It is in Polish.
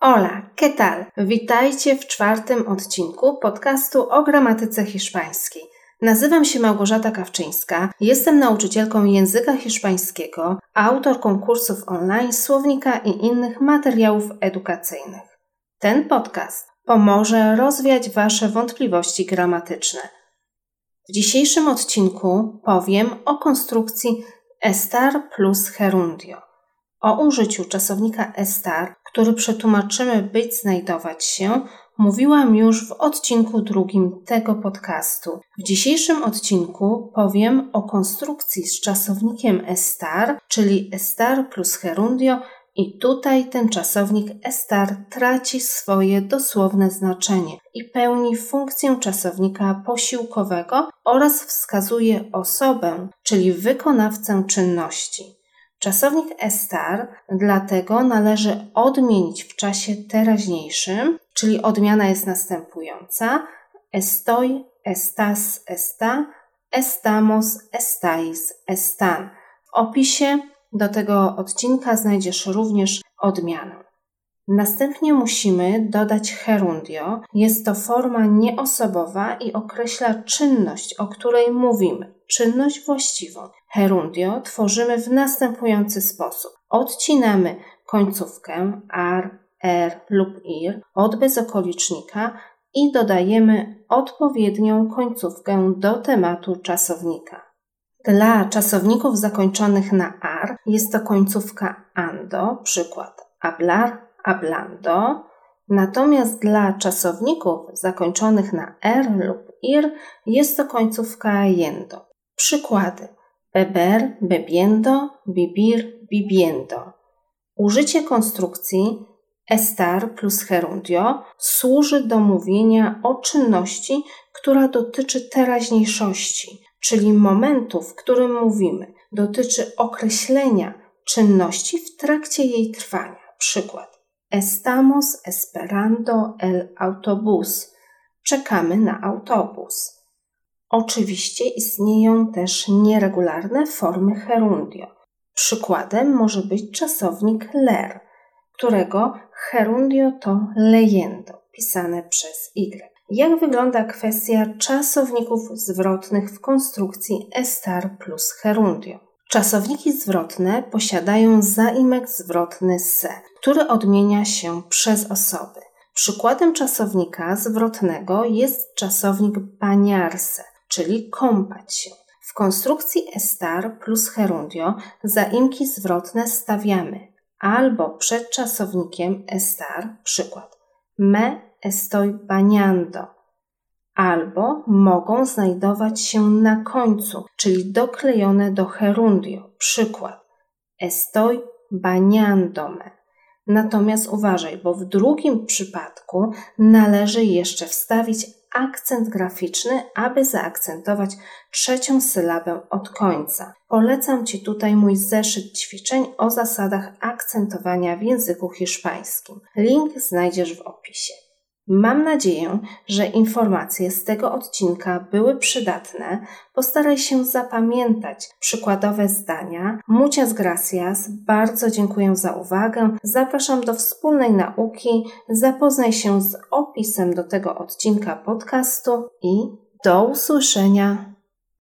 Hola, ¿qué tal? Witajcie w czwartym odcinku podcastu o gramatyce hiszpańskiej. Nazywam się Małgorzata Kawczyńska, jestem nauczycielką języka hiszpańskiego, autorką kursów online, słownika i innych materiałów edukacyjnych. Ten podcast pomoże rozwiać Wasze wątpliwości gramatyczne. W dzisiejszym odcinku powiem o konstrukcji estar plus gerundio o użyciu czasownika estar, który przetłumaczymy być znajdować się, mówiłam już w odcinku drugim tego podcastu. W dzisiejszym odcinku powiem o konstrukcji z czasownikiem estar, czyli estar plus gerundio i tutaj ten czasownik estar traci swoje dosłowne znaczenie i pełni funkcję czasownika posiłkowego oraz wskazuje osobę, czyli wykonawcę czynności. Czasownik estar dlatego należy odmienić w czasie teraźniejszym, czyli odmiana jest następująca: estoy, estás, está, estamos, estáis, están. W opisie do tego odcinka znajdziesz również odmianę. Następnie musimy dodać gerundio. Jest to forma nieosobowa i określa czynność, o której mówimy, czynność właściwą. Gerundio tworzymy w następujący sposób. Odcinamy końcówkę ar, er lub ir od bezokolicznika i dodajemy odpowiednią końcówkę do tematu czasownika. Dla czasowników zakończonych na ar jest to końcówka ando, przykład hablar, hablando, natomiast dla czasowników zakończonych na er lub ir jest to końcówka yendo. Przykłady: beber, bebiendo, bibir, bibiendo. Użycie konstrukcji estar plus gerundio służy do mówienia o czynności, która dotyczy teraźniejszości, czyli momentu, w którym mówimy. Dotyczy określenia czynności w trakcie jej trwania. Przykład. Estamos esperando el autobus. Czekamy na autobus. Oczywiście istnieją też nieregularne formy gerundio. Przykładem może być czasownik ler, którego gerundio to leyendo, pisane przez y. Jak wygląda kwestia czasowników zwrotnych w konstrukcji estar plus gerundio? Czasowniki zwrotne posiadają zaimek zwrotny se, który odmienia się przez osoby. Przykładem czasownika zwrotnego jest czasownik baniarse, czyli kąpać się. W konstrukcji estar plus gerundio zaimki zwrotne stawiamy albo przed czasownikiem estar, przykład me estoy bañando, albo mogą znajdować się na końcu, czyli doklejone do gerundio. Przykład estoy bañándome. Natomiast uważaj, bo w drugim przypadku należy jeszcze wstawić akcent graficzny, aby zaakcentować trzecią sylabę od końca. Polecam Ci tutaj mój zeszyt ćwiczeń o zasadach akcentowania w języku hiszpańskim. Link znajdziesz w opisie. Mam nadzieję, że informacje z tego odcinka były przydatne. Postaraj się zapamiętać przykładowe zdania. Muchas gracias, bardzo dziękuję za uwagę. Zapraszam do wspólnej nauki. Zapoznaj się z opisem do tego odcinka podcastu i do usłyszenia.